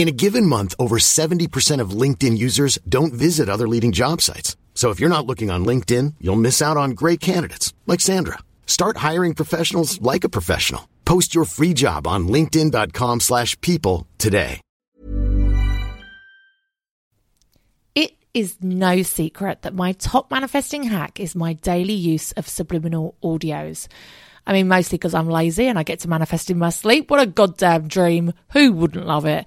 In a given month, over 70% of LinkedIn users don't visit other leading job sites. So if you're not looking on LinkedIn, you'll miss out on great candidates like Sandra. Start hiring professionals like a professional. Post your free job on linkedin.com/people today. It is no secret that my top manifesting hack is my daily use of subliminal audios. I mean, mostly because I'm lazy and I get to manifest in my sleep. What a goddamn dream. Who wouldn't love it?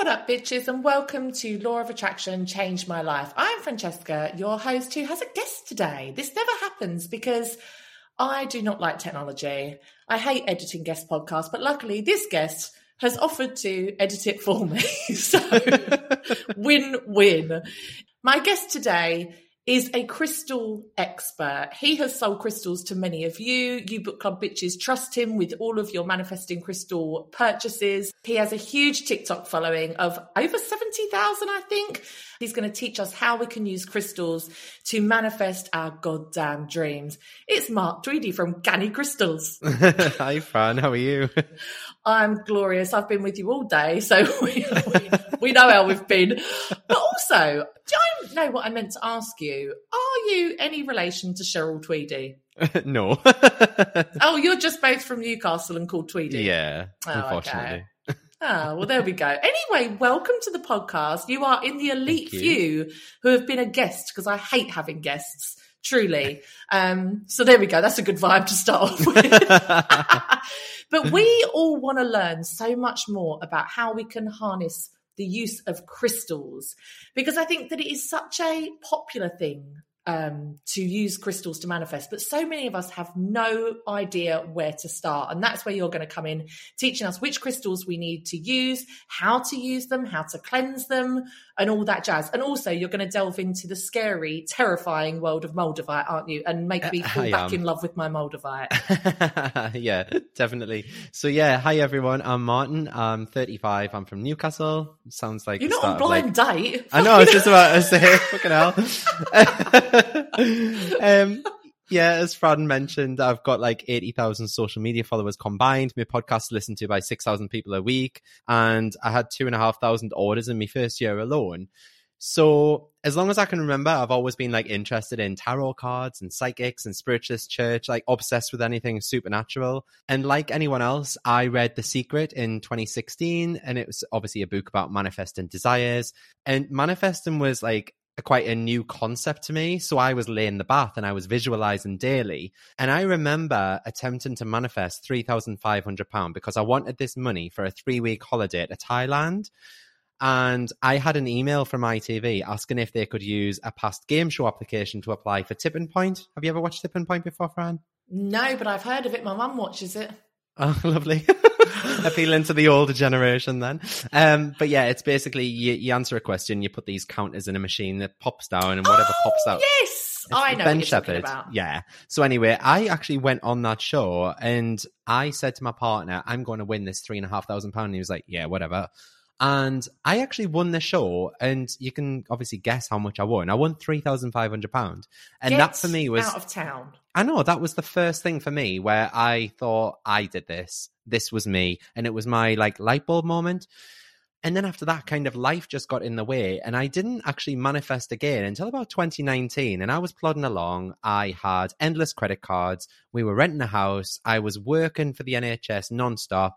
What up, bitches, and welcome to Law of Attraction Changed My Life. I'm Francesca, your host, who has a guest today. This never happens because I do not like technology. I hate editing guest podcasts, but luckily, this guest has offered to edit it for me. so, win win. My guest today is a crystal expert. He has sold crystals to many of you. You book club bitches trust him with all of your manifesting crystal purchases. He has a huge TikTok following of over 70,000, I think. He's going to teach us how we can use crystals to manifest our goddamn dreams. It's Mart Tweedy from Canny Crystals. Hi, Fran. How are you? I'm glorious. I've been with you all day, so we, we, we know how we've been. But also, do I know what I meant to ask you? Are you any relation to Cheryl Tweedy? no. oh, you're just both from Newcastle and called Tweedy. Yeah, Oh, unfortunately. okay. Ah, well, there we go. Anyway, welcome to the podcast. You are in the elite few who have been a guest because I hate having guests, truly. Um, so there we go. That's a good vibe to start off with. but we all want to learn so much more about how we can harness the use of crystals because I think that it is such a popular thing um, to use crystals to manifest, but so many of us have no idea where to start. And that's where you're going to come in, teaching us which crystals we need to use, how to use them, how to cleanse them, and all that jazz. And also, you're going to delve into the scary, terrifying world of Moldavite, aren't you? And make me fall I back am. in love with my Moldavite. yeah, definitely. So yeah, hi everyone. I'm Martin. I'm 35. I'm from Newcastle. Sounds like You're not on of, like- blind date. I know. I was just about to say, fucking hell. um, yeah, as Fran mentioned, I've got like 80,000 social media followers combined. My podcast is listened to by 6,000 people a week. And I had two and a half thousand orders in my first year alone. So as long as I can remember, I've always been like interested in tarot cards and psychics and spiritualist church, like obsessed with anything supernatural. And like anyone else, I read The Secret in 2016, and it was obviously a book about manifesting desires. And manifesting was like a, quite a new concept to me. So I was laying the bath and I was visualizing daily. And I remember attempting to manifest £3,500 because I wanted this money for a three week holiday to Thailand and I had an email from ITV asking if they could use a past game show application to apply for Tipping Point. Have you ever watched Tipping Point before, Fran? No, but I've heard of it. My mum watches it. Oh, lovely. Appealing to the older generation then. Um, but yeah, it's basically you, you, answer a question, you put these counters in a machine that pops down and whatever oh, pops out. Yes. Oh, I know Ben Shephard. Yeah. So anyway, I actually went on that show and I said to my partner, I'm going to win this three and a half thousand pound. And he was like, yeah, whatever. And I actually won the show, and you can obviously guess how much I won. I won three thousand five hundred pound, and Get that for me was out of town. I know that was the first thing for me where I thought I did this. This was me, and it was my like light bulb moment. And then after that, kind of life just got in the way, and I didn't actually manifest again until about 2019. And I was plodding along. I had endless credit cards. We were renting a house. I was working for the NHS nonstop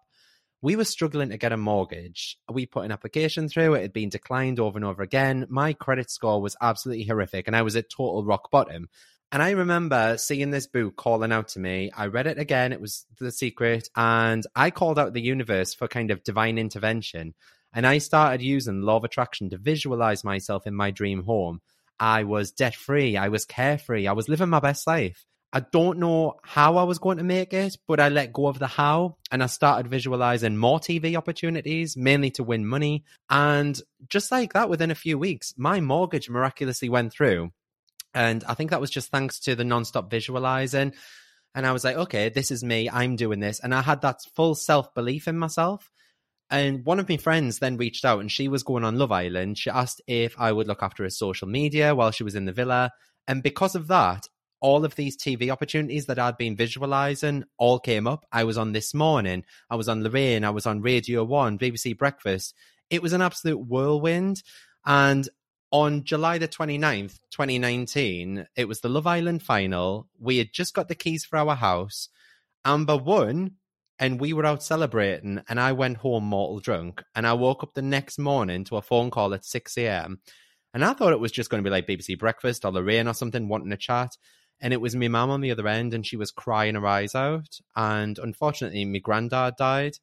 we were struggling to get a mortgage. We put an application through, it had been declined over and over again. My credit score was absolutely horrific, and I was at total rock bottom. And I remember seeing this book calling out to me. I read it again, it was The Secret, and I called out the universe for kind of divine intervention. And I started using law of attraction to visualize myself in my dream home. I was debt free, I was carefree, I was living my best life. I don't know how I was going to make it, but I let go of the how and I started visualizing more TV opportunities, mainly to win money. And just like that, within a few weeks, my mortgage miraculously went through. And I think that was just thanks to the nonstop visualizing. And I was like, okay, this is me. I'm doing this. And I had that full self belief in myself. And one of my friends then reached out and she was going on Love Island. She asked if I would look after her social media while she was in the villa. And because of that, all of these TV opportunities that I'd been visualizing all came up. I was on This Morning, I was on Lorraine, I was on Radio 1, BBC Breakfast. It was an absolute whirlwind. And on July the 29th, 2019, it was the Love Island final. We had just got the keys for our house. Amber won, and we were out celebrating, and I went home mortal drunk. And I woke up the next morning to a phone call at 6 a.m. And I thought it was just going to be like BBC Breakfast or Lorraine or something wanting to chat and it was my mum on the other end and she was crying her eyes out. And unfortunately my granddad died.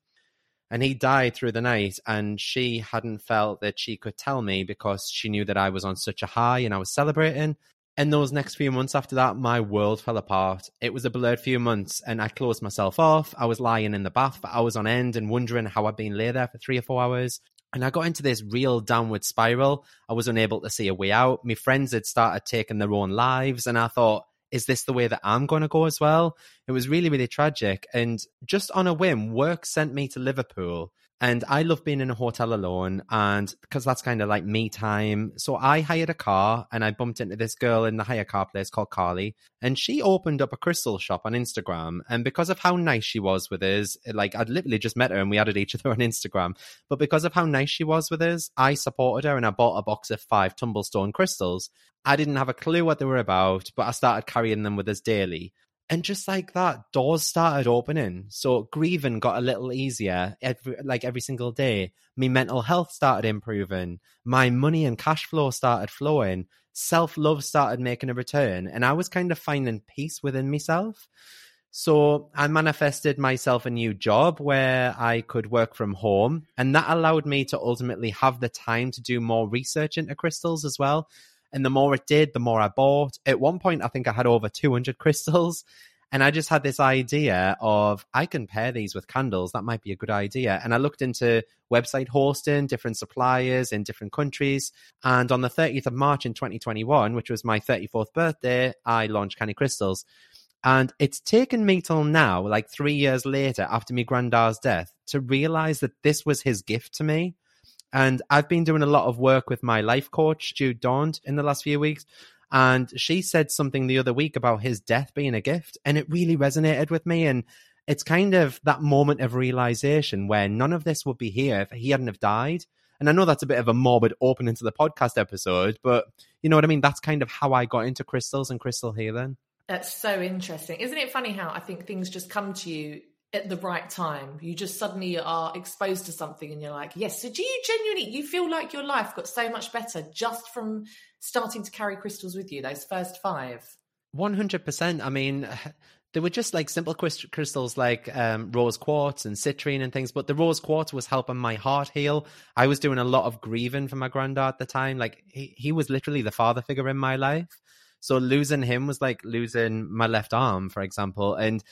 And he died through the night and she hadn't felt that she could tell me because she knew that I was on such a high and I was celebrating. And those next few months after that my world fell apart. It was a blurred few months and I closed myself off. I was lying in the bath for hours on end and wondering how I'd been lay there for 3 or 4 hours. And I got into this real downward spiral. I was unable to see a way out. My friends had started taking their own lives, and I thought, is this the way that I'm going to go as well? It was really, really tragic. And just on a whim, work sent me to Liverpool and I love being in a hotel alone, and because that's kind of like me time. So I hired a car, and I bumped into this girl in the hire car place called Carly, and she opened up a crystal shop on Instagram. And because of how nice she was with us, like I'd literally just met her and we added each other on Instagram. But because of how nice she was with us, I supported her, and I bought a box of five tumblestone crystals. I didn't have a clue what they were about, but I started carrying them with us daily. And just like that, doors started opening. So grieving got a little easier, every, like every single day. My mental health started improving. My money and cash flow started flowing. Self love started making a return. And I was kind of finding peace within myself. So I manifested myself a new job where I could work from home. And that allowed me to ultimately have the time to do more research into crystals as well. And the more it did, the more I bought. At one point, I think I had over 200 crystals. And I just had this idea of I can pair these with candles. That might be a good idea. And I looked into website hosting, different suppliers in different countries. And on the 30th of March in 2021, which was my 34th birthday, I launched Canny Crystals. And it's taken me till now, like three years later, after my granddad's death, to realize that this was his gift to me. And I've been doing a lot of work with my life coach, Jude Daunt, in the last few weeks. And she said something the other week about his death being a gift. And it really resonated with me. And it's kind of that moment of realization where none of this would be here if he hadn't have died. And I know that's a bit of a morbid opening to the podcast episode, but you know what I mean? That's kind of how I got into crystals and crystal healing. That's so interesting. Isn't it funny how I think things just come to you at the right time? You just suddenly are exposed to something and you're like, yes. So do you genuinely, you feel like your life got so much better just from starting to carry crystals with you, those first five? 100%. I mean, they were just like simple crystals like um, rose quartz and citrine and things, but the rose quartz was helping my heart heal. I was doing a lot of grieving for my granddad at the time. Like he, he was literally the father figure in my life. So losing him was like losing my left arm, for example. And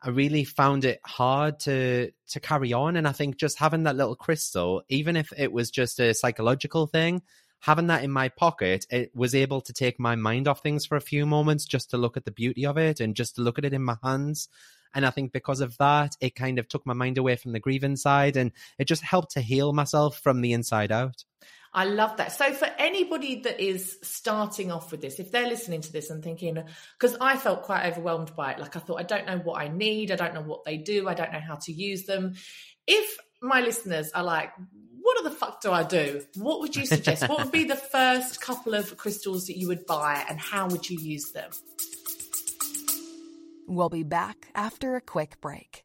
I really found it hard to to carry on. And I think just having that little crystal, even if it was just a psychological thing, having that in my pocket, it was able to take my mind off things for a few moments just to look at the beauty of it and just to look at it in my hands. And I think because of that, it kind of took my mind away from the grieving side and it just helped to heal myself from the inside out. I love that. So, for anybody that is starting off with this, if they're listening to this and thinking, because I felt quite overwhelmed by it, like I thought, I don't know what I need, I don't know what they do, I don't know how to use them. If my listeners are like, what the fuck do I do? What would you suggest? what would be the first couple of crystals that you would buy and how would you use them? We'll be back after a quick break.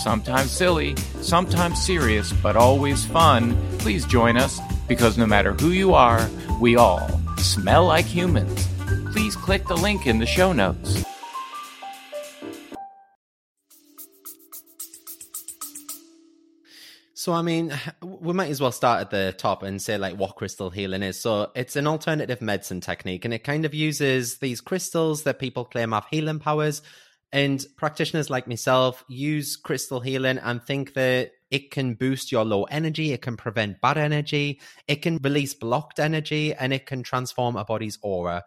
Sometimes silly, sometimes serious, but always fun. Please join us because no matter who you are, we all smell like humans. Please click the link in the show notes. So, I mean, we might as well start at the top and say, like, what crystal healing is. So, it's an alternative medicine technique, and it kind of uses these crystals that people claim have healing powers. And practitioners like myself use crystal healing and think that it can boost your low energy, it can prevent bad energy, it can release blocked energy, and it can transform a body's aura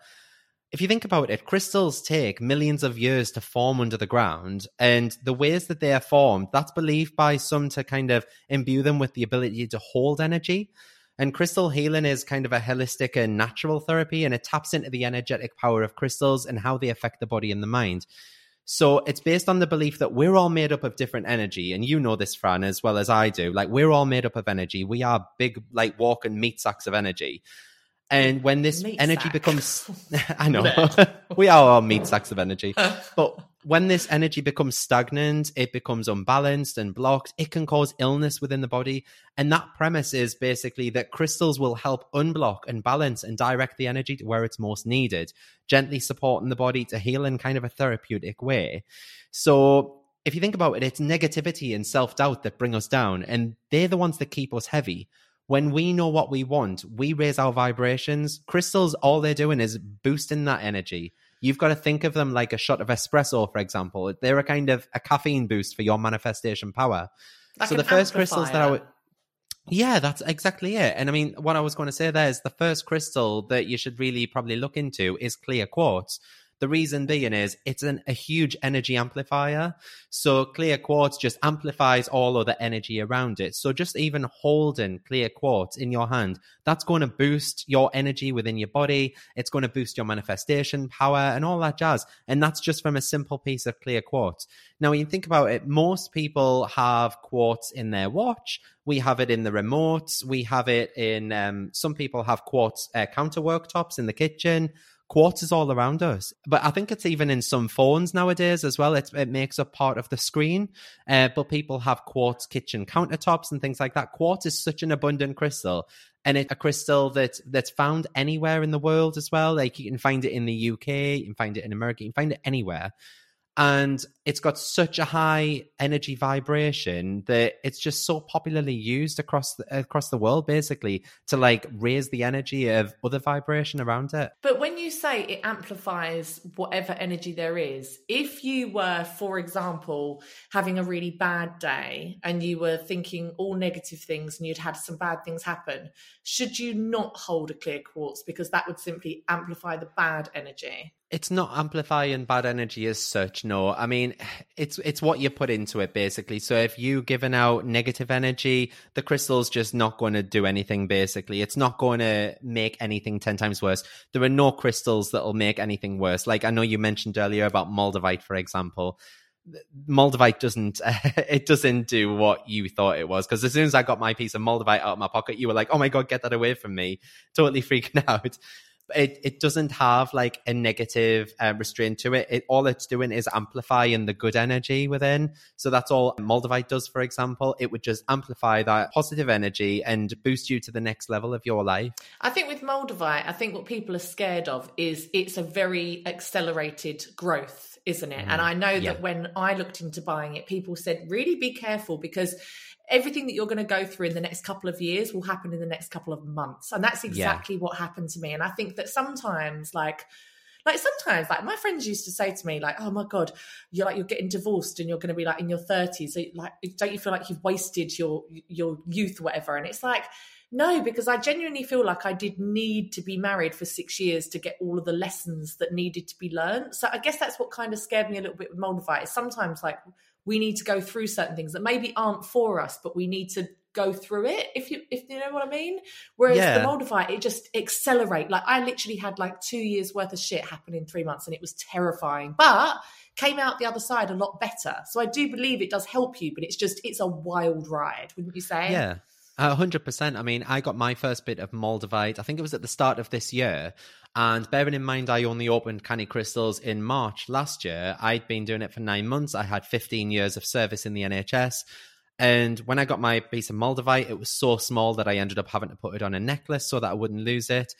if you think about it, crystals take millions of years to form under the ground, and the ways that they are formed, that's believed by some to kind of imbue them with the ability to hold energy. And crystal healing is kind of a holistic and natural therapy, and it taps into the energetic power of crystals and how they affect the body and the mind. So it's based on the belief that we're all made up of different energy. And you know this, Fran, as well as I do. Like, we're all made up of energy. We are big, like, walking meat sacks of energy. And when this meat energy sack. becomes, I know we are all meat sacks of energy, but when this energy becomes stagnant, it becomes unbalanced and blocked. It can cause illness within the body. And that premise is basically that crystals will help unblock and balance and direct the energy to where it's most needed, gently supporting the body to heal in kind of a therapeutic way. So if you think about it, it's negativity and self doubt that bring us down, and they're the ones that keep us heavy when we know what we want, we raise our vibrations. Crystals, all they're doing is boosting that energy. You've got to think of them like a shot of espresso, for example. They're a kind of a caffeine boost for your manifestation power. Like so the first crystals that I would yeah, that's exactly it. And I mean, what I was going to say there is the first crystal that you should really probably look into is clear quartz. The reason being is it's an, a huge energy amplifier. So clear quartz just amplifies all other energy around it. So just even holding clear quartz in your hand, that's going to boost your energy within your body. It's going to boost your manifestation power and all that jazz. And that's just from a simple piece of clear quartz. Now, when you think about it, most people have quartz in their watch. We have it in the remotes. We have it in, um, some people have quartz uh, counter worktops in the kitchen quartz is all around us. But I think it's even in some phones nowadays as well. It, it makes up part of the screen. Uh, but people have quartz kitchen countertops and things like that. Quartz is such an abundant crystal. And it's a crystal that that's found anywhere in the world as well. Like you can find it in the UK, you can find it in America, you can find it anywhere. And it's got such a high energy vibration that it's just so popularly used across the, across the world basically to like raise the energy of other vibration around it. But when you say it amplifies whatever energy there is if you were for example having a really bad day and you were thinking all negative things and you'd had some bad things happen should you not hold a clear quartz? Because that would simply amplify the bad energy it's not amplifying bad energy as such no. I mean it's it's what you put into it basically. So if you giving out negative energy the crystal's just not going to do anything basically. It's not going to make anything 10 times worse. There are no crystals that'll make anything worse. Like i know you mentioned earlier about moldavite for example. Moldavite doesn't it doesn't do what you thought it was. Because as soon as I got my piece of Moldavite out of my pocket, you were like, "Oh my god, get that away from me!" Totally freaking out it, it doesn't have like a negative uh, restraint to it. it. All it's doing is amplifying the good energy within. So that's all Moldavite does, for example. It would just amplify that positive energy and boost you to the next level of your life. I think with Moldavite, I think what people are scared of is it's a very accelerated growth isn't it? Mm, and I know yeah. that when I looked into buying it, people said, really be careful because everything that you're going to go through in the next couple of years will happen in the next couple of months. And that's exactly yeah. what happened to me. And i think that sometimes like like sometimes like my friends used to say to me like oh my god you're like you're getting divorced and you're going to be like in your 30s so like don't you feel like you've wasted your your youth or whatever? And it's like no because i genuinely feel like i did need to be married for six years to get all of the lessons that needed to be learned. So i guess that's what kind of scared me a little bit with moldavite sometimes like we need to go through certain things that maybe aren't for us, but we need to go through it if you if you know what I mean. Whereas yeah. the Moldavite, it just accelerate. Like I literally had like two years worth of shit happen in three months and it was terrifying. But came out the other side a lot better. So I do believe it does help you, but it's just it's a wild ride, wouldn't you say? Yeah. A hundred percent. I mean, I got my first bit of Moldavite. I think it was at the start of this year, and bearing in mind, I only opened Canny Crystals in March last year. I'd been doing it for nine months. I had 15 years of service in the NHS. And when I got my piece of Moldavite, it was so small that I ended up having to put it on a necklace so that I wouldn't lose it.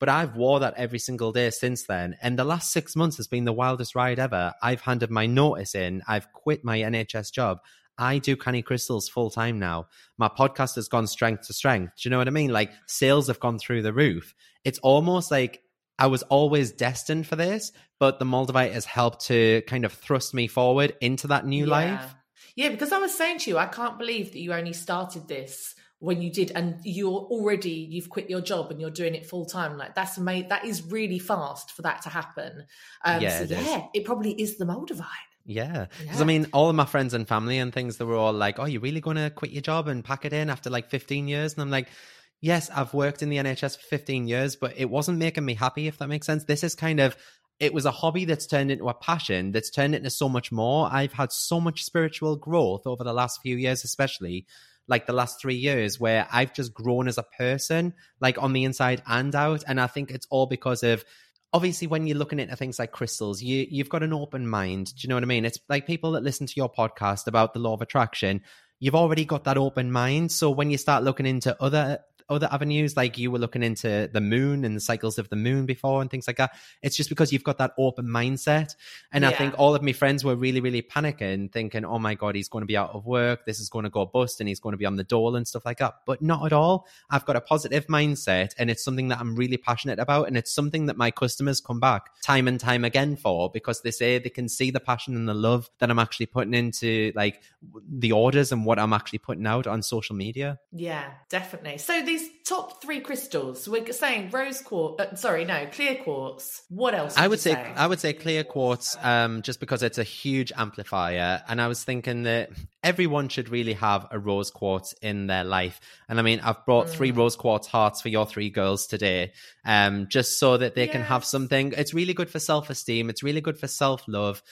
But I've wore that every single day since then. And the last six months has been the wildest ride ever. I've handed my notice in. I've quit my NHS job. I do Canny Crystals full time now. My podcast has gone strength to strength. Do you know what I mean? Like sales have gone through the roof. It's almost like I was always destined for this, but the Moldavite has helped to kind of thrust me forward into that new yeah. life. Yeah, because I was saying to you, I can't believe that you only started this when you did, and you're already you've quit your job and you're doing it full time. Like that's amazing. That is really fast for that to happen. Um, yeah, so it yeah, is. it probably is the Moldavite. Yeah. Because yeah. I mean, all of my friends and family and things, they were all like, oh, you're really going to quit your job and pack it in after like 15 years? And I'm like, yes, I've worked in the NHS for 15 years, but it wasn't making me happy, if that makes sense. This is kind of, it was a hobby that's turned into a passion that's turned into so much more. I've had so much spiritual growth over the last few years, especially like the last three years, where I've just grown as a person, like on the inside and out. And I think it's all because of obviously when you're looking into things like crystals you you've got an open mind. Do you know what i mean? It's like people that listen to your podcast about the law of attraction you've already got that open mind. So when you start looking into other other avenues, like you were looking into the moon and the cycles of the moon before and things like that. It's just because you've got that open mindset. And yeah. I think all of my friends were really, really panicking, thinking, oh my God, he's going to be out of work. This is going to go bust and he's going to be on the dole and stuff like that. But not at all. I've got a positive mindset and it's something that I'm really passionate about. And it's something that my customers come back time and time again for because they say they can see the passion and the love that I'm actually putting into like the orders and what I'm actually putting out on social media. Yeah, definitely. So the these top three crystals, we're saying rose quartz. Uh, sorry, no, clear quartz. What else? I would say, say, I would say clear quartz, um, just because it's a huge amplifier. And I was thinking that everyone should really have a rose quartz in their life. And I mean, I've brought mm. three rose quartz hearts for your three girls today, um, just so that they yes. can have something. It's really good for self esteem. It's really good for self love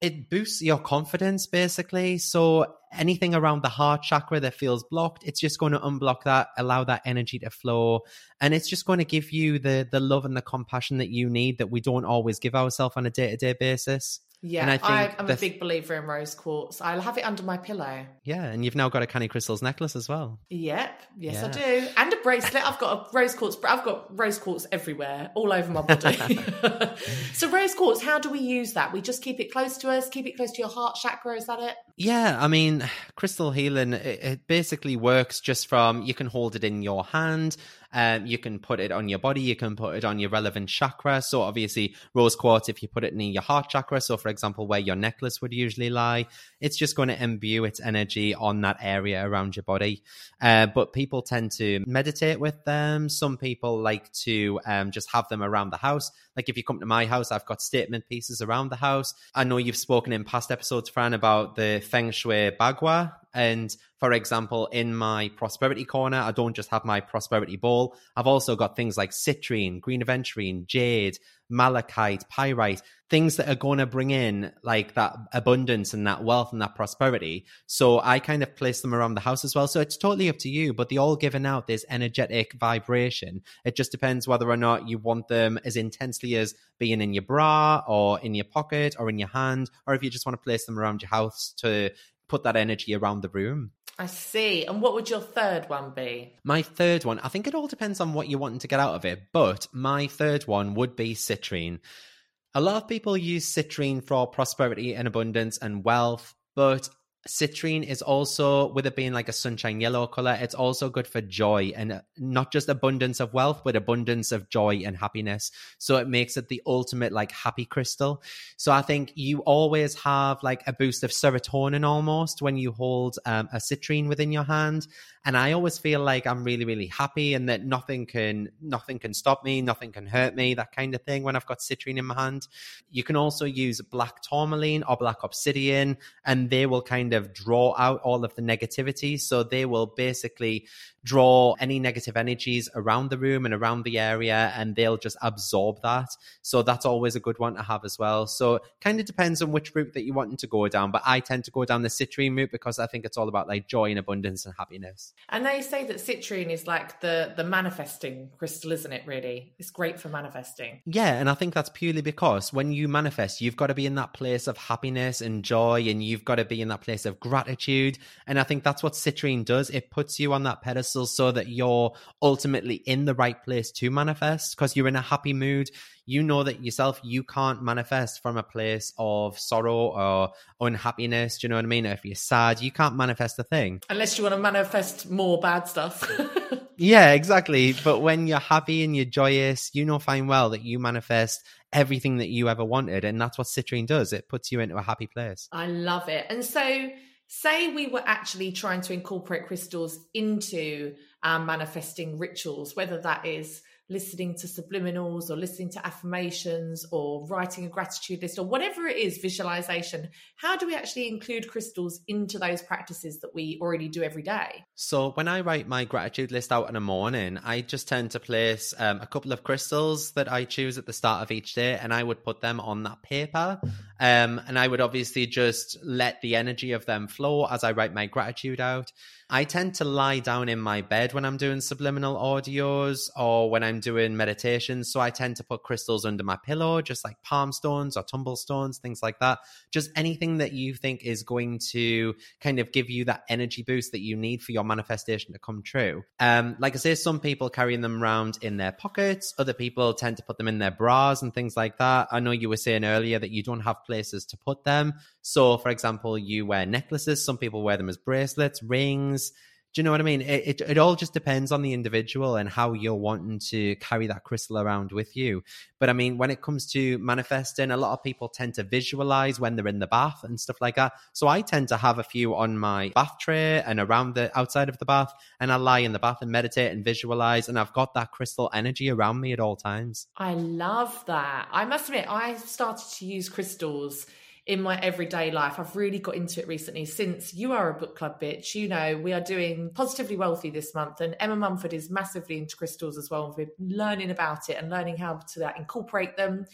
it boosts your confidence basically. So anything around the heart chakra that feels blocked, it's just going to unblock that, allow that energy to flow, and it's just going to give you the the love and the compassion that you need that we don't always give ourselves on a day to day basis. Yeah, And I I think am a big believer in rose quartz. I'll have it under my pillow. Yeah, and you've now got a Canny Crystals necklace as well. Yep, yes I do, and a bracelet. I've got a rose quartz. I've got rose quartz everywhere, all over my body. so rose quartz, how do we use that? We just keep it close to us, keep it close to your heart chakra. Is that it? Yeah, I mean, crystal healing, it, it basically works just from you can hold it in your hand, um, you can put it on your body, you can put it on your relevant chakra. So, obviously, rose quartz, if you put it near your heart chakra, so for example, where your necklace would usually lie, it's just going to imbue its energy on that area around your body. Uh, but people tend to meditate with them. Some people like to um, just have them around the house. Like if you come to my house, I've got statement pieces around the house. I know you've spoken in past episodes, Fran, about the Feng Shui Bagua. And for example, in my prosperity corner, I don't just have my prosperity ball. I've also got things like citrine, green aventurine, jade, malachite, pyrite, things that are going to bring in like that abundance and that wealth and that prosperity. So I kind of place them around the house as well. So it's totally up to you, but they all given out this energetic vibration. It just depends whether or not you want them as intensely as being in your bra or in your pocket or in your hand, or if you just want to place them around your house to put that energy around the room. I see. And what would your third one be? My third one, I think it all depends on what you're wanting to get out of it, but my third one would be citrine. A lot of people use citrine for prosperity and abundance and wealth, but citrine is also, with it being like a sunshine yellow color, it's also good for joy and uh, not just abundance of wealth, but abundance of joy and happiness. So it makes it the ultimate like happy crystal. So I think you always have like a boost of serotonin almost when you hold um, a citrine within your hand. And I always feel like I'm really, really happy and that nothing can, nothing can stop me, nothing can hurt me, that kind of thing when I've got citrine in my hand. You can also use black tourmaline or black obsidian and they will kind of draw out all of the negativity. So they will basically draw any negative energies around the room and around the area and they'll just absorb that. So that's always a good one to have as well. So kind of depends on which route that you want to go down, but I tend to go down the citrine route because I think it's all about like joy and abundance and happiness. And they say that citrine is like the the manifesting crystal, isn't it? Really, it's great for manifesting. Yeah, and I think that's purely because when you manifest, you've got to be in that place of happiness and joy, and you've got to be in that place of gratitude. And I think that's what citrine does. It puts you on that pedestal so that you're ultimately in the right place to manifest because you're in a happy mood. You know that yourself, you can't manifest from a place of sorrow or unhappiness. Do you know what I mean? If you're sad, you can't manifest a thing. Unless you want to manifest more bad stuff. Yeah, exactly. But when you're happy and you're joyous, you know fine well that you manifest everything that you ever wanted. And that's what citrine does. It puts you into a happy place. I love it. And so, say we were actually trying to incorporate crystals into our manifesting rituals, whether that is listening to subliminals or listening to affirmations or writing a gratitude list or whatever it is, visualization, how do we actually include crystals into those practices that we already do every day? So when I write my gratitude list out in the morning, I just tend to place um, a couple of crystals that I choose at the start of each day, and I would put them on that paper. Um, and I would obviously just let the energy of them flow as I write my gratitude out. I tend to lie down in my bed when I'm doing subliminal audios or when I'm doing meditations. So I tend to put crystals under my pillow, just like palm stones or tumble stones, things like that. Just anything that you think is going to kind of give you that energy boost that you need for your manifestation to come true. Um, like I say, some people carrying them around in their pockets. Other people tend to put them in their bras and things like that. I know you were saying earlier that you don't have places to put them. So, for example, you wear necklaces. Some people wear them as bracelets, rings. Do you know what I mean? It, it, it all just depends on the individual and how you're wanting to carry that crystal around with you. But I mean, when it comes to manifesting, a lot of people tend to visualize when they're in the bath and stuff like that. So I tend to have a few on my bath tray and around the outside of the bath, and I lie in the bath and meditate and visualize, and I've got that crystal energy around me at all times. I love that. I must admit, I started to use crystals in my everyday life. I've really got into it recently since you are a book club bitch. You know, we are doing Positively Wealthy this month, and Emma Mumford is massively into crystals as well. We're learning about it and learning how to incorporate them.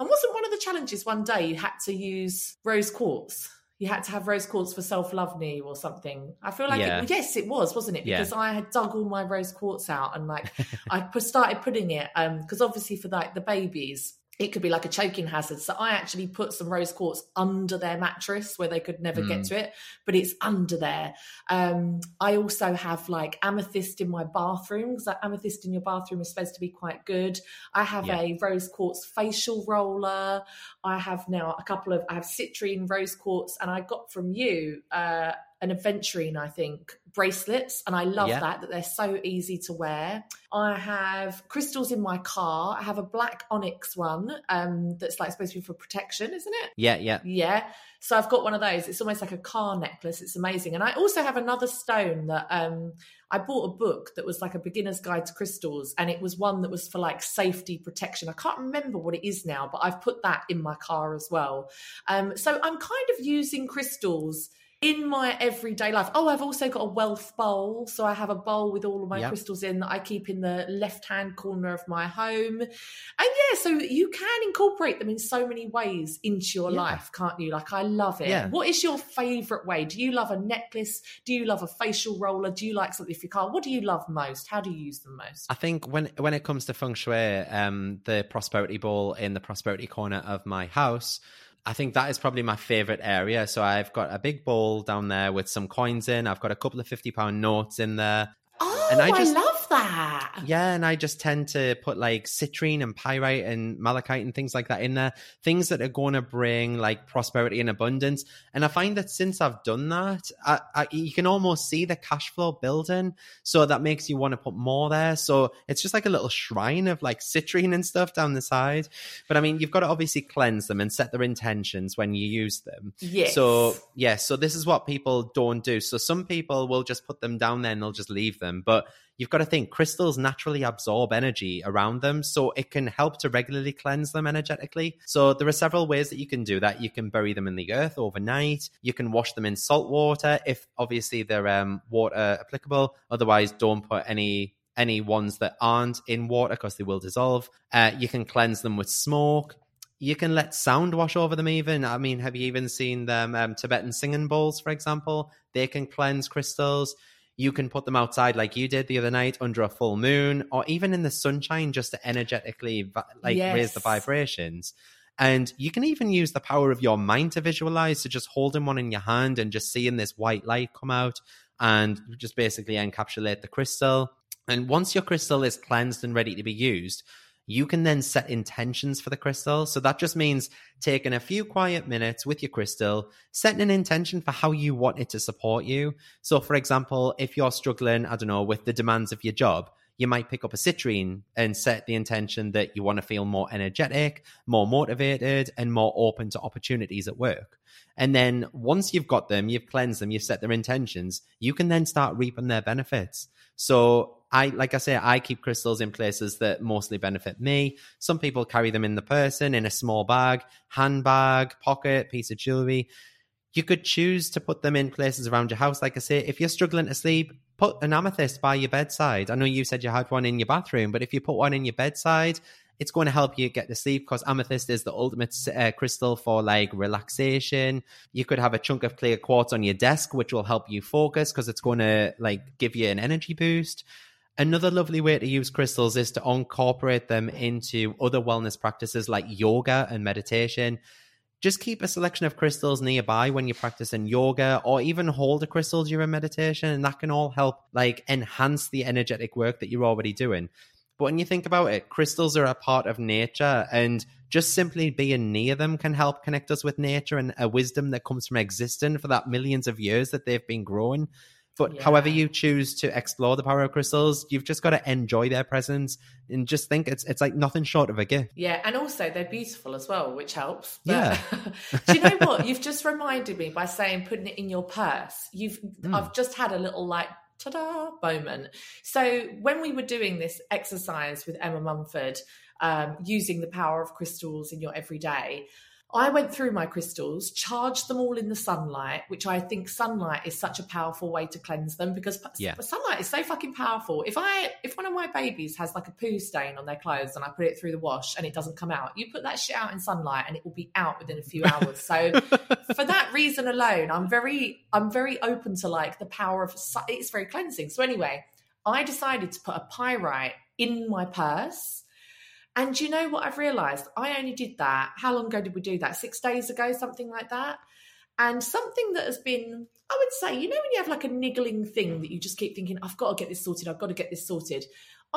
And wasn't one of the challenges one day you had to use rose quartz? You had to have rose quartz for self love knee or something. I feel like Yeah. it, yes, it was, wasn't it? Yeah. Because I had dug all my rose quartz out and like I started putting it um, because obviously for like the babies it could be like a choking hazard. So I actually put some rose quartz under their mattress where they could never mm. get to it, but it's under there. Um, I also have like amethyst in my bathroom because like amethyst in your bathroom is supposed to be quite good. I have yeah. a rose quartz facial roller. I have now a couple of, I have citrine rose quartz, and I got from you uh, an aventurine, I think, bracelets, and I love yeah. that that they're so easy to wear. I have crystals in my car. I have a black onyx one um, that's like supposed to be for protection, isn't it? Yeah, yeah, yeah. So I've got one of those. It's almost like a car necklace. It's amazing. And I also have another stone that um, I bought a book that was like a beginner's guide to crystals, and it was one that was for like safety protection. I can't remember what it is now, but I've put that in my car as well. Um, so I'm kind of using crystals in my everyday life. Oh, I've also got a wealth bowl. So I have a bowl with all of my yep. crystals in that I keep in the left hand corner of my home. And yeah, so you can incorporate them in so many ways into your yeah. life, can't you? Like, I love it. Yeah. What is your favorite way? Do you love a necklace? Do you love a facial roller? Do you like something for your car? What do you love most? How do you use them most? I think when when it comes to feng shui, um, the prosperity bowl in the prosperity corner of my house I think that is probably my favorite area. So I've got a big bowl down there with some coins in. I've got a couple of 50 pound notes in there. Oh, and I, just, I love that. Yeah, and I just tend to put like citrine and pyrite and malachite and things like that in there. Things that are going to bring like prosperity and abundance. And I find that since I've done that, I, I, you can almost see the cash flow building. So that makes you want to put more there. So it's just like a little shrine of like citrine and stuff down the side. But I mean, you've got to obviously cleanse them and set their intentions when you use them. Yes. So, yeah, so this is what people don't do. So some people will just put them down there and they'll just leave them them. But you've got to think crystals naturally absorb energy around them, so it can help to regularly cleanse them energetically. So there are several ways that you can do that. You can bury them in the earth overnight. You can wash them in salt water if obviously they're um, water applicable. Otherwise, don't put any any ones that aren't in water because they will dissolve. Uh, you can cleanse them with smoke. You can let sound wash over them. Even I mean, have you even seen them um, Tibetan singing bowls, for example? They can cleanse crystals. You can put them outside like you did the other night under a full moon or even in the sunshine just to energetically like yes. raise the vibrations. And you can even use the power of your mind to visualize, to just holding one in your hand and just seeing this white light come out and just basically encapsulate the crystal. And once your crystal is cleansed and ready to be used, you can then set intentions for the crystal. So that just means taking a few quiet minutes with your crystal, setting an intention for how you want it to support you. So, for example, if you're struggling, I don't know, with the demands of your job, you might pick up a citrine and set the intention that you want to feel more energetic, more motivated, and more open to opportunities at work. And then once you've got them, you've cleansed them, you've set their intentions, you can then start reaping their benefits. So I, like I say, I keep crystals in places that mostly benefit me. Some people carry them in the person, in a small bag, handbag, pocket, piece of jewelry. You could choose to put them in places around your house. Like I say, if you're struggling to sleep, put an amethyst by your bedside. I know you said you had one in your bathroom, but if you put one in your bedside, it's going to help you get to sleep because amethyst is the ultimate uh, crystal for like relaxation. You could have a chunk of clear quartz on your desk, which will help you focus because it's going to like give you an energy boost. Another lovely way to use crystals is to incorporate them into other wellness practices like yoga and meditation. Just keep a selection of crystals nearby when you're practicing yoga or even hold a crystal during meditation and that can all help like enhance the energetic work that you're already doing. But when you think about it, crystals are a part of nature, and just simply being near them can help connect us with nature and a wisdom that comes from existing for that millions of years that they've been growing. But yeah. however you choose to explore the power of crystals, you've just got to enjoy their presence and just think it's it's like nothing short of a gift. Yeah, and also they're beautiful as well, which helps. But, yeah. do you know what? You've just reminded me by saying putting it in your purse. You've mm. I've just had a little like ta-da moment. So when we were doing this exercise with Emma Mumford, um, using the power of crystals in your everyday, I went through my crystals, charged them all in the sunlight, which I think sunlight is such a powerful way to cleanse them because yeah. sunlight is so fucking powerful. If I if one of my babies has like a poo stain on their clothes and I put it through the wash and it doesn't come out, you put that shit out in sunlight and it will be out within a few hours. So for that reason alone, I'm very I'm very open to like the power of it's very cleansing. So anyway, I decided to put a pyrite in my purse And you know what I've realized? I only did that. How long ago did we do that? Six days ago, something like that. And something that has been, I would say, you know, when you have like a niggling thing that you just keep thinking, I've got to get this sorted, I've got to get this sorted.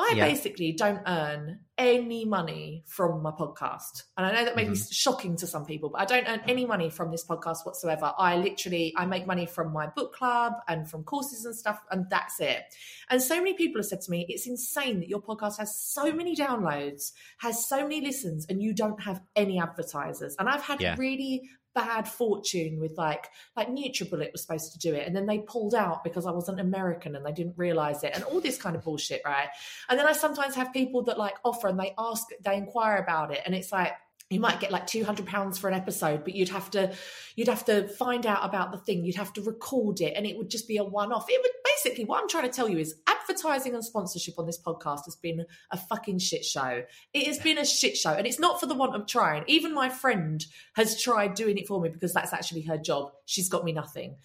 I Yeah. basically don't earn any money from my podcast. And I know that may be Mm-hmm. shocking to some people, but I don't earn any money from this podcast whatsoever. I literally I make money from my book club and from courses and stuff, and that's it. And so many people have said to me, it's insane that your podcast has so many downloads, has so many listens, and you don't have any advertisers. And I've had Yeah. really bad fortune with like like NutriBullet was supposed to do it and then they pulled out because I wasn't American and they didn't realize it and all this kind of bullshit, right? And then I sometimes have people that like offer and they ask, they inquire about it, and it's like you might get like two hundred pounds for an episode, but you'd have to you'd have to find out about the thing, you'd have to record it, and it would just be a one off. It would basically what I'm trying to tell you is advertising and sponsorship on this podcast has been a fucking shit show. It has been a shit show, and it's not for the want of trying. Even my friend has tried doing it for me because that's actually her job. She's got me nothing.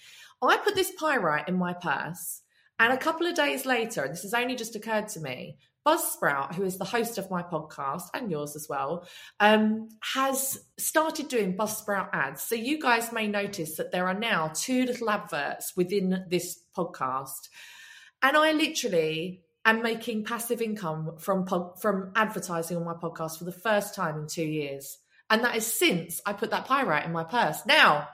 I put this pyrite in my purse. And a couple of days later, and this has only just occurred to me, Buzzsprout, who is the host of my podcast and yours as well, um, has started doing Buzzsprout ads. So you guys may notice that there are now two little adverts within this podcast. And I literally am making passive income from pod- from advertising on my podcast for the first time in two years. And that is since I put that pyrite in my purse. Now,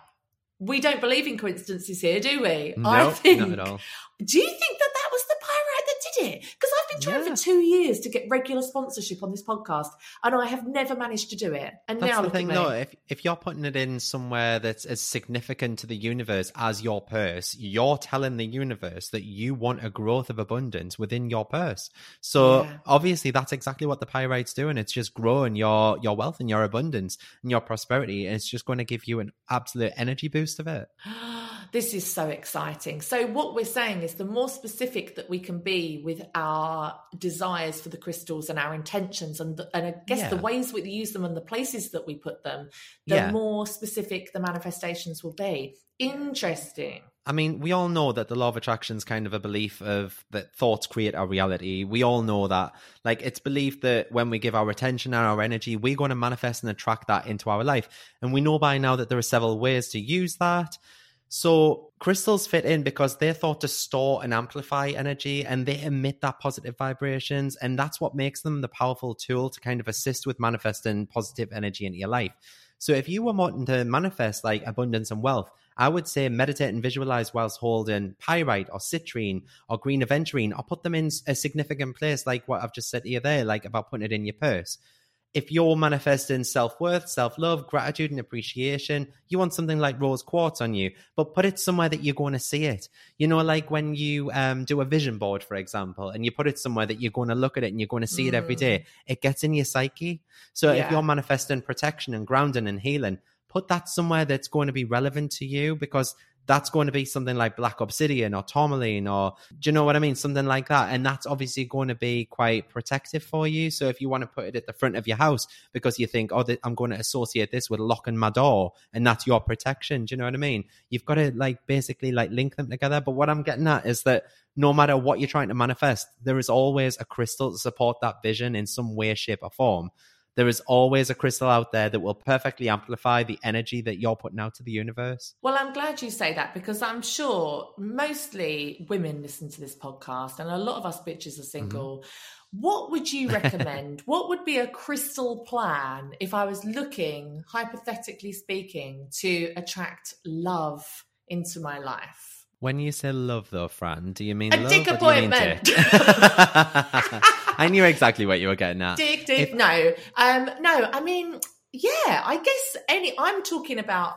we don't believe in coincidences here, do we? I No, think not at all. do you think that that was the pyrite that did it? Because I've been trying Yeah. for two years to get regular sponsorship on this podcast, and I have never managed to do it. And That's now the thing, though. If if you're putting it in somewhere that's as significant to the universe as your purse, you're telling the universe that you want a growth of abundance within your purse. So Yeah. obviously, that's exactly what the pyrite's doing. It's just growing your your wealth and your abundance and your prosperity, and it's just going to give you an absolute energy boost of it. this is so exciting. So, what we're saying is the more specific that we can be with our desires for the crystals and our intentions, and, the, and I guess the ways we use them and the places that we put them, the Yeah. more specific the manifestations will be. Interesting. I mean, we all know that the law of attraction is kind of a belief of that thoughts create our reality. We all know that. Like, it's believed that when we give our attention and our energy, we're going to manifest and attract that into our life. And we know by now that there are several ways to use that. So, crystals fit in because they're thought to store and amplify energy and they emit that positive vibrations. And that's what makes them the powerful tool to kind of assist with manifesting positive energy into your life. So, if you were wanting to manifest like abundance and wealth, I would say meditate and visualize whilst holding pyrite or citrine or green aventurine or put them in a significant place like what I've just said to you there, like about putting it in your purse. If you're manifesting self worth, self love, gratitude, and appreciation, you want something like rose quartz on you, but put it somewhere that you're going to see it. You know, like when you um, do a vision board, for example, and you put it somewhere that you're going to look at it and you're going to see it every day, it gets in your psyche. So if you're manifesting protection and grounding and healing, put that somewhere that's going to be relevant to you because that's going to be something like black obsidian or tourmaline or do you know what I mean? Something like that. And that's obviously going to be quite protective for you. So if you want to put it at the front of your house because you think, oh, th- I'm going to associate this with locking my door and that's your protection. Do you know what I mean? You've got to like basically like link them together. But what I'm getting at is that no matter what you're trying to manifest, there is always a crystal to support that vision in some way, shape, or form. There is always a crystal out there that will perfectly amplify the energy that you're putting out to the universe. Well, I'm glad you say that because I'm sure mostly women listen to this podcast and a lot of us bitches are single. Mm-hmm. What would you recommend? what would be a crystal plan if I was looking, hypothetically speaking, to attract love into my life? When you say love, though, Fran, do you mean A love dick or do you mean appointment. I knew exactly what you were getting at. Dick, dick. If- no, um, no. I mean, yeah. I guess any. I'm talking about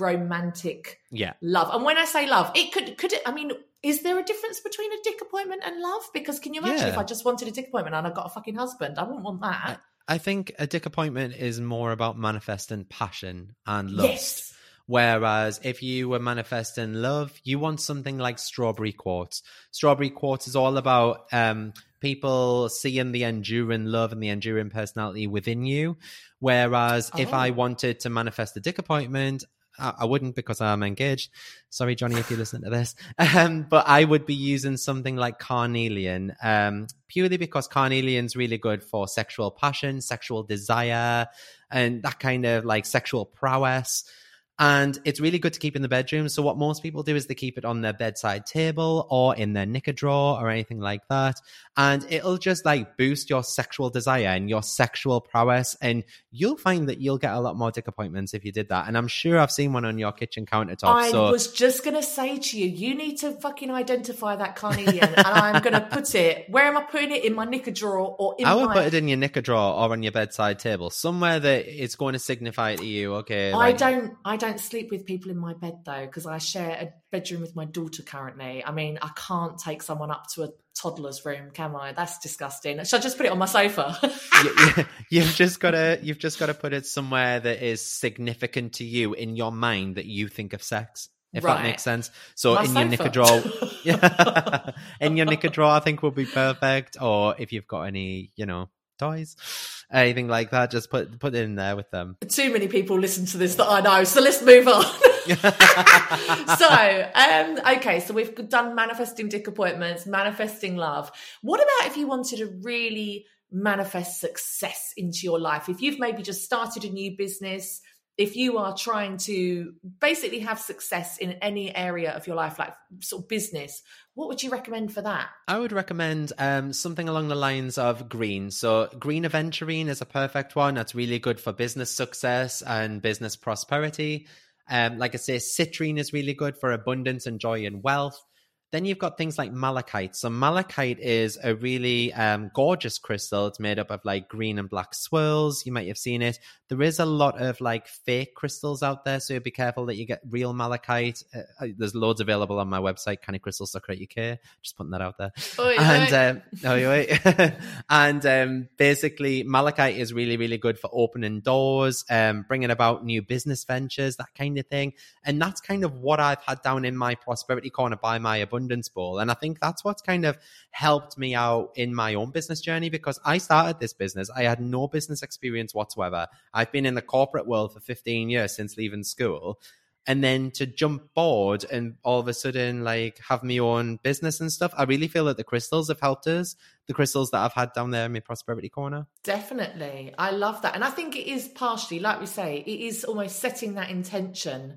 romantic Yeah. love, and when I say love, it could could it. I mean, is there a difference between a dick appointment and love? Because can you imagine Yeah. if I just wanted a dick appointment and I got a fucking husband? I wouldn't want that. I think a dick appointment is more about manifesting passion and lust. yes. Whereas if you were manifesting love, you want something like strawberry quartz. Strawberry quartz is all about um, people seeing the enduring love and the enduring personality within you. Whereas if I Oh. wanted to manifest a dick appointment, I, I wouldn't because I'm engaged. Sorry, Johnny, if you listen to this. Um, but I would be using something like carnelian, um, purely because carnelian's really good for sexual passion, sexual desire, and that kind of like sexual prowess and it's really good to keep in the bedroom. So what most people do is they keep it on their bedside table or in their knicker drawer or anything like that, and it'll just like boost your sexual desire and your sexual prowess, and you'll find that you'll get a lot more dick appointments if you did that. And I'm sure I've seen one on your kitchen countertop. I so was just gonna say to you, you need to fucking identify that carnelian, and I'm gonna put it. Where am I putting it? In my knicker drawer or in I would my? put it in your knicker drawer or on your bedside table, somewhere that it's going to signify to you. Okay, I don't. I don't sleep with people in my bed though, because I share a bedroom with my daughter currently. I mean, I can't take someone up to a toddler's room, can I? That's disgusting. Should I just put it on my sofa? you, you've just got to you've just got to put it somewhere that is significant to you in your mind that you think of sex if that makes sense so My in your knicker drawer in your knicker drawer i think will be perfect or if you've got any you know toys anything like that just put put it in there with them Too many people listen to this that I know, so let's move on. so, um, okay, so we've done manifesting dick appointments, manifesting love. What about if you wanted to really manifest success into your life? If you've maybe just started a new business, if you are trying to basically have success in any area of your life, like sort of business, what would you recommend for that? I would recommend um, something along the lines of green. So, green aventurine is a perfect one. That's really good for business success and business prosperity. Um, like I say, citrine is really good for abundance and joy and wealth. Then you've got things like malachite. So, malachite is a really um, gorgeous crystal. It's made up of like green and black swirls. You might have seen it. There is a lot of like fake crystals out there. So, be careful that you get real malachite. Uh, uh, there's loads available on my website, cannycrystals.co.uk. Just putting that out there Oi, and oi. um, oh, wait. and um, basically, malachite is really, really good for opening doors, um, bringing about new business ventures, that kind of thing. And that's kind of what I've had down in my prosperity corner by my abundance bowl. And I think that's what's kind of helped me out in my own business journey because I started this business. I had no business experience whatsoever. I've been in the corporate world for 15 years since leaving school and then to jump board and all of a sudden like have my own business and stuff i really feel that the crystals have helped us the crystals that i've had down there in my prosperity corner Definitely. I love that. And I think it is partially, like we say, it is almost setting that intention.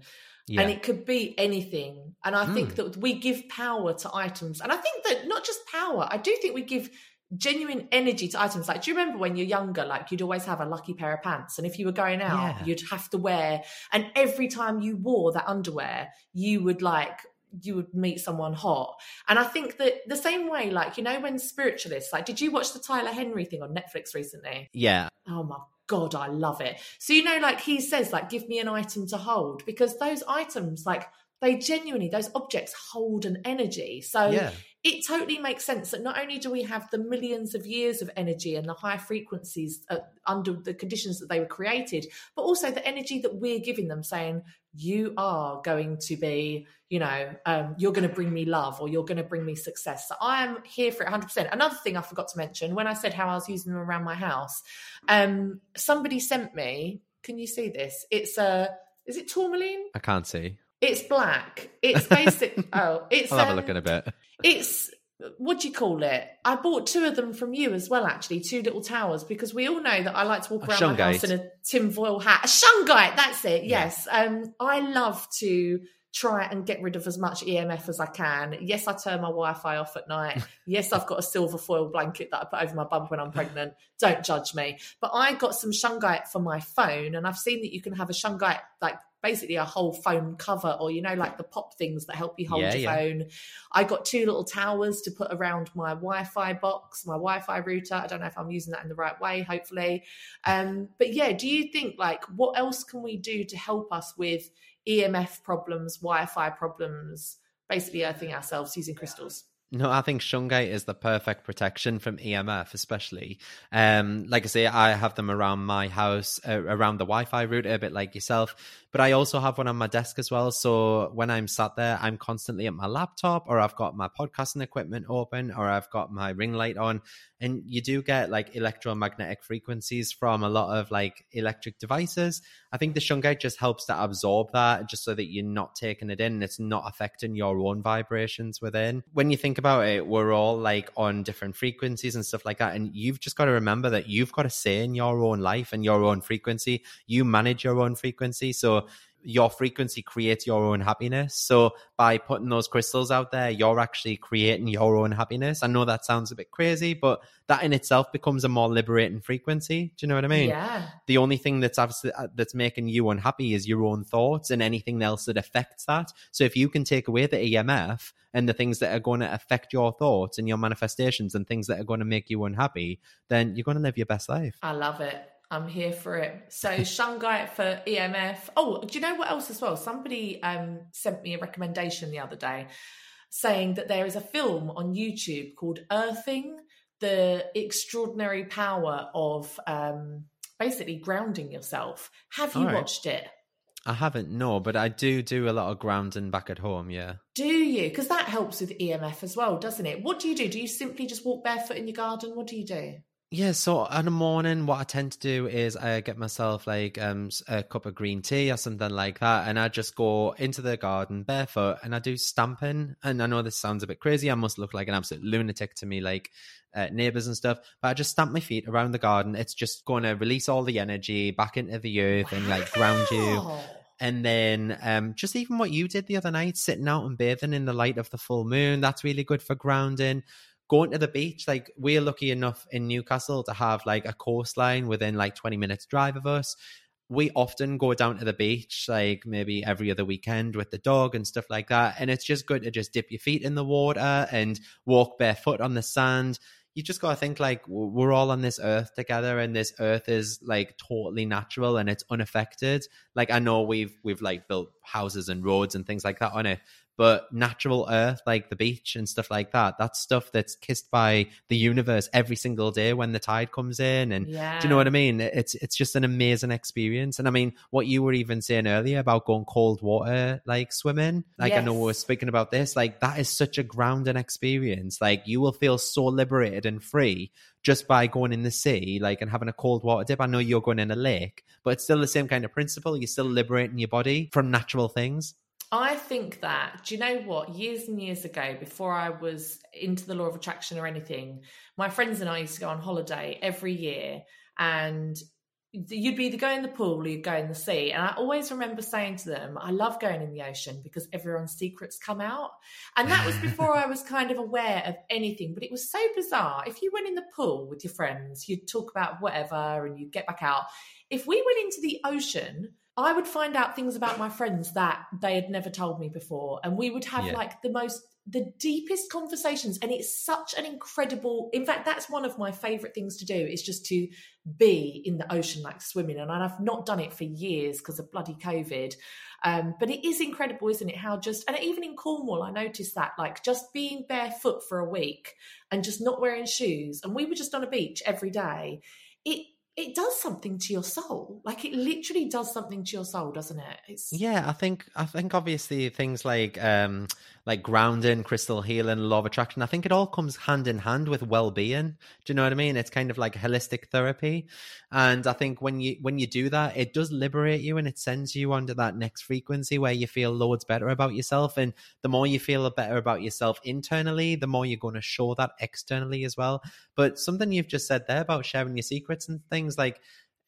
Yeah And it could be anything. And I think Mm. that we give power to items. And I think that not just power, I do think we give genuine energy to items. Like, do you remember when you're younger, like you'd always have a lucky pair of pants? And if you were going out, Yeah. you'd have to wear, and every time you wore that underwear, you would like, you would meet someone hot. And I think that the same way, like, you know, when spiritualists, like, did you watch the Tyler Henry thing on Netflix recently? yeah Oh my God, I love it. So, you know, like he says, like, give me an item to hold because those items, like, they genuinely, those objects hold an energy. So yeah it totally makes sense that not only do we have the millions of years of energy and the high frequencies uh, under the conditions that they were created, but also the energy that we're giving them, saying, you are going to be, you know, um, you're going to bring me love or you're going to bring me success. So I am here for it 100%. Another thing I forgot to mention when I said how I was using them around my house, um, somebody sent me, can you see this? It's a, is it tourmaline? i can't see It's black. It's basic. oh, it's. i'll have a um, look in a bit it's what do you call it? I bought two of them from you as well, actually, two little towers, because we all know that I like to walk A around my house in a tinfoil hat. A shungite, that's it. Yeah. Yes. Um, I love to try and get rid of as much EMF as I can. Yes, I turn my Wi-Fi off at night. yes, I've got a silver foil blanket that I put over my bum when I'm pregnant. Don't judge me. But I got some shungite for my phone, and I've seen that you can have a shungite like basically a whole phone cover or you know like the pop things that help you hold Yeah, your yeah. phone i got two little towers to put around my wi-fi box my wi-fi router i don't know if i'm using that in the right way hopefully um but yeah do you think like what else can we do to help us with emf problems wi-fi problems basically earthing ourselves using crystals No, I think shungite is the perfect protection from EMF, especially. Um, like I say, I have them around my house, uh, around the Wi-Fi router, a bit like yourself. But I also have one on my desk as well. So when I'm sat there, I'm constantly at my laptop, or I've got my podcasting equipment open, or I've got my ring light on. And you do get like electromagnetic frequencies from a lot of like electric devices. I think the shungite just helps to absorb that, just so that you're not taking it in and it's not affecting your own vibrations within. When you think about it, we're all like on different frequencies and stuff like that. And you've just got to remember that you've got a say in your own life and your own frequency. You manage your own frequency. So your frequency creates your own happiness. So by putting those crystals out there, you're actually creating your own happiness. I know that sounds a bit crazy, but that in itself becomes a more liberating frequency. Do you know what I mean? Yeah. The only thing that's uh, that's making you unhappy is your own thoughts and anything else that affects that. So if you can take away the EMF and the things that are going to affect your thoughts and your manifestations and things that are going to make you unhappy, then you're going to live your best life. I love it. I'm here for it. So shungite for EMF. Oh, do you know what else as well? Somebody um, sent me a recommendation the other day saying that there is a film on YouTube called Earthing: The Extraordinary Power of um, basically grounding yourself. Have you right. watched it? I haven't, no, but I do do a lot of grounding back at home, yeah. Do you? Because that helps with EMF as well, doesn't it? What do you do? Do you simply just walk barefoot in your garden? What do you do? Yeah, so in the morning, what I tend to do is I get myself like um a cup of green tea or something like that, and I just go into the garden barefoot and I do stamping. And I know this sounds a bit crazy. I must look like an absolute lunatic to me, like uh, neighbors and stuff. But I just stamp my feet around the garden. It's just going to release all the energy back into the earth and like ground you. And then um, just even what you did the other night, sitting out and bathing in the light of the full moon, that's really good for grounding. Going to the beach, like we're lucky enough in Newcastle to have like a coastline within like 20 minutes drive of us. We often go down to the beach, like maybe every other weekend with the dog and stuff like that. And it's just good to just dip your feet in the water and walk barefoot on the sand you just got to think like we're all on this earth together and this earth is like totally natural and it's unaffected like i know we've we've like built houses and roads and things like that on it but natural earth like the beach and stuff like that that's stuff that's kissed by the universe every single day when the tide comes in. And Yeah. do you know what i mean? It's it's just an amazing experience. And i mean what you were even saying earlier about going cold water like swimming like i know we were Yes. speaking about this like that is such a grounding experience. Like you will feel so liberated and free just by going in the sea like and having a cold water dip. I know you're going in a lake but it's still the same kind of principle. You're still liberating your body from natural things I think that, do you know what? Years and years ago, before I was into the law of attraction or anything, my friends and I used to go on holiday every year and you'd be either go in the pool or you'd go in the sea. And I always remember saying to them, I love going in the ocean because everyone's secrets come out. And that was before I was kind of aware of anything. But it was so bizarre. If you went in the pool with your friends, you'd talk about whatever and you'd get back out. If we went into the ocean, I would find out things about my friends that they had never told me before. And we would have Yeah. like the most, the deepest conversations. And it's such an incredible, in fact, that's one of my favorite things to do is just to be in the ocean, like swimming. And I've not done it for years because of bloody COVID. Um, but it is incredible, isn't it? How just, and even in Cornwall, I noticed that like just being barefoot for a week and just not wearing shoes. And we were just on a beach every day. It, it does something to your soul. Like it literally does something to your soul, doesn't it? It's Yeah, I think I think obviously things like um like grounding, crystal healing, law of attraction, I think it all comes hand in hand with well being. Do you know what I mean? It's kind of like holistic therapy. And I think when you when you do that, it does liberate you and it sends you onto that next frequency where you feel loads better about yourself. And the more you feel better about yourself internally, the more you're going to show that externally as well. But something you've just said there about sharing your secrets and things like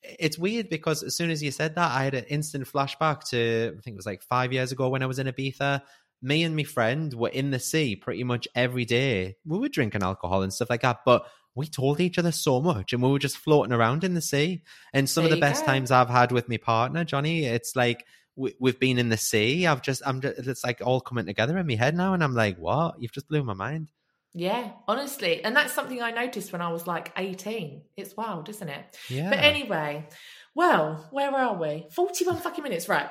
it's weird because as soon as you said that, I had an instant flashback to I think it was like five years ago when I was in Ibiza. Me and my friend were in the sea pretty much every day. We were drinking alcohol and stuff like that, but we told each other so much and we were just floating around in the sea. And some There of the best go. times I've had with my partner, Johnny, it's like we, we've been in the sea. I've just, I'm just, it's like all coming together in my head now. And I'm like, what? You've just blew my mind. yeah, honestly. And that's something I noticed when I was like 18. It's wild, isn't it? Yeah. But anyway, well, where are we? 41 fucking minutes, right.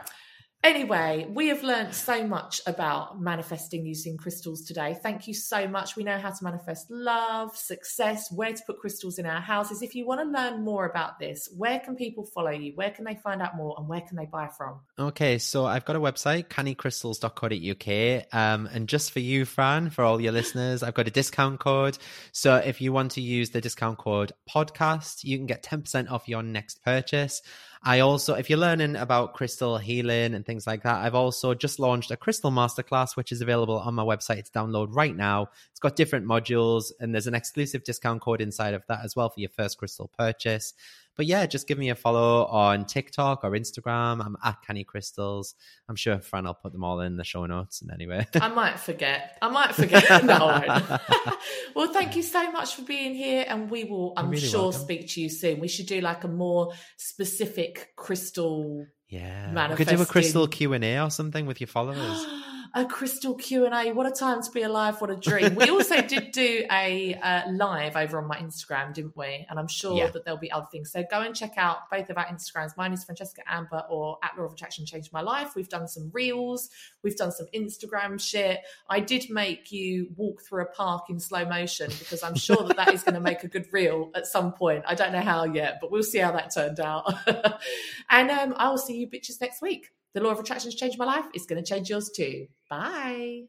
Anyway, we have learned so much about manifesting using crystals today. Thank you so much. We know how to manifest love, success, where to put crystals in our houses. If you want to learn more about this, where can people follow you? Where can they find out more and where can they buy from? Okay, so I've got a website, cannycrystals.co.uk. Um, and just for you, Fran, for all your listeners, I've got a discount code. So if you want to use the discount code podcast, you can get 10% off your next purchase. I also, if you're learning about crystal healing and things like that, I've also just launched a crystal masterclass, which is available on my website to download right now. It's got different modules and there's an exclusive discount code inside of that as well for your first crystal purchase. But yeah, just give me a follow on TikTok or Instagram. I'm at Canny Crystals. I'm sure Fran will put them all in the show notes. And anyway, I might forget. I might forget. no, well, thank you so much for being here, and we will. I'm really sure welcome. speak to you soon. We should do like a more specific crystal. Yeah, we could do a crystal Q and A or something with your followers. a crystal q&a what a time to be alive what a dream. We also did do a uh, live over on my instagram didn't we? And i'm sure yeah. that there'll be other things. So go and check out both of our instagrams. Mine is francesca amber or at law of attraction changed my life. We've done some reels. We've done some instagram shit. I did make you walk through a park in slow motion because i'm sure that that is going to make a good reel at some point. I don't know how yet but we'll see how that turned out. And um, i will see you bitches next week. The law of attraction has changed my life. It's going to change yours too. Bye.